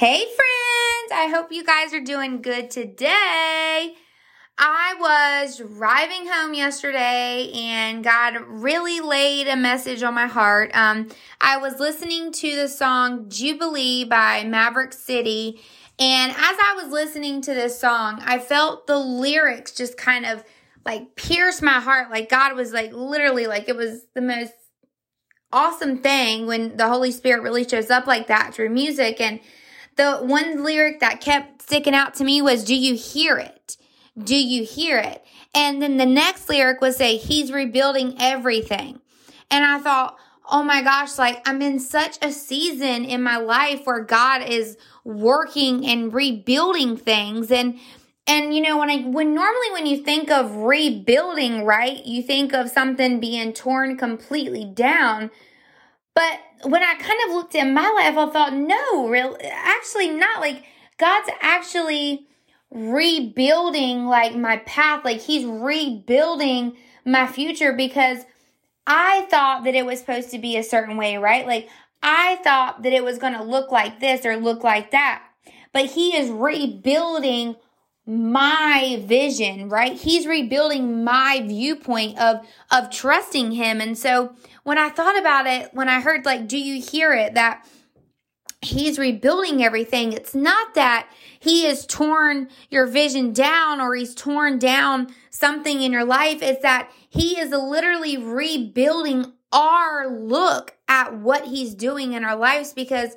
Hey, friends! I hope you guys are doing good today. I was driving home yesterday and God really laid a message on my heart. Um, I was listening to the song Jubilee by Maverick City. And as I was listening to this song, I felt the lyrics just kind of like pierce my heart. Like God was like literally like it was the most awesome thing when the Holy Spirit really shows up like that through music. And the one lyric that kept sticking out to me was, Do you hear it? Do you hear it? And then the next lyric was say, He's rebuilding everything. And I thought, oh my gosh, like I'm in such a season in my life where God is working and rebuilding things. And and you know, when I when normally when you think of rebuilding, right, you think of something being torn completely down. But when I kind of looked at my life, I thought, no, real actually not like God's actually rebuilding like my path, like he's rebuilding my future because I thought that it was supposed to be a certain way, right? Like I thought that it was going to look like this or look like that. But he is rebuilding my vision, right? He's rebuilding my viewpoint of of trusting him. And so when I thought about it, when I heard like do you hear it that he's rebuilding everything, it's not that he has torn your vision down or he's torn down something in your life, it's that he is literally rebuilding our look at what he's doing in our lives because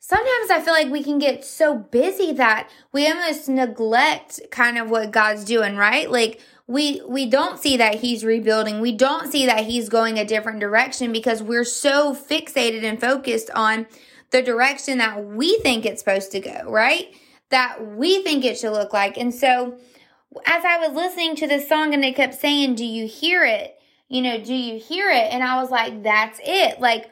sometimes I feel like we can get so busy that we almost neglect kind of what God's doing, right? Like we we don't see that he's rebuilding. We don't see that he's going a different direction because we're so fixated and focused on the direction that we think it's supposed to go, right? That we think it should look like. And so as I was listening to this song and they kept saying, "Do you hear it?" You know, "Do you hear it?" And I was like, "That's it." Like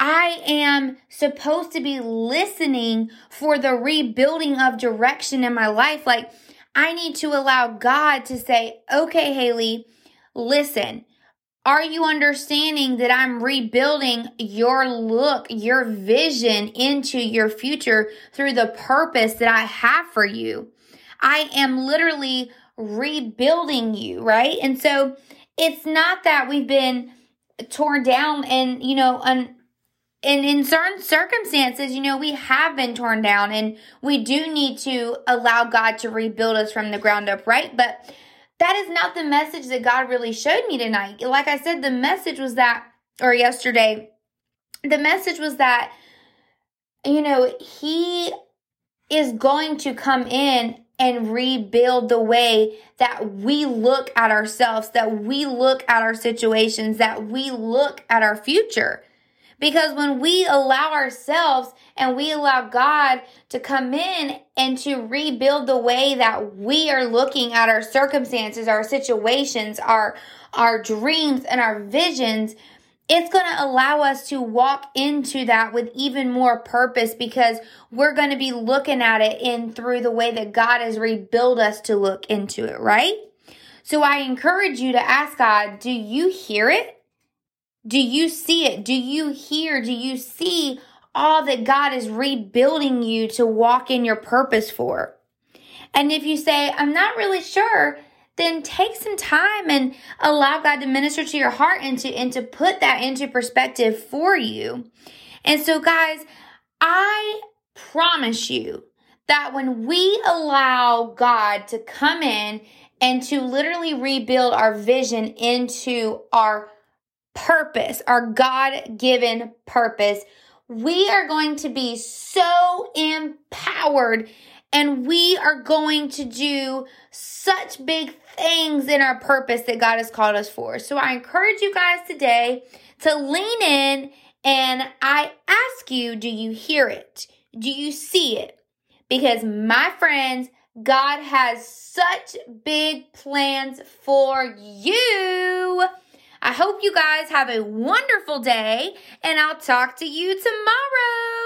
I am supposed to be listening for the rebuilding of direction in my life. Like, I need to allow God to say, okay, Haley, listen. Are you understanding that I'm rebuilding your look, your vision into your future through the purpose that I have for you? I am literally rebuilding you, right? And so it's not that we've been torn down and, you know, un- and in certain circumstances, you know, we have been torn down and we do need to allow God to rebuild us from the ground up, right? But that is not the message that God really showed me tonight. Like I said, the message was that, or yesterday, the message was that, you know, He is going to come in and rebuild the way that we look at ourselves, that we look at our situations, that we look at our future. Because when we allow ourselves and we allow God to come in and to rebuild the way that we are looking at our circumstances, our situations, our, our dreams and our visions, it's going to allow us to walk into that with even more purpose because we're going to be looking at it in through the way that God has rebuilt us to look into it, right? So I encourage you to ask God, do you hear it? Do you see it? Do you hear? Do you see all that God is rebuilding you to walk in your purpose for? And if you say, I'm not really sure, then take some time and allow God to minister to your heart and to, and to put that into perspective for you. And so, guys, I promise you that when we allow God to come in and to literally rebuild our vision into our purpose, our God given purpose, we are going to be so empowered and we are going to do such big things in our purpose that God has called us for. So I encourage you guys today to lean in and I ask you, do you hear it? Do you see it? Because my friends, God has such big plans for you. I hope you guys have a wonderful day, and I'll talk to you tomorrow.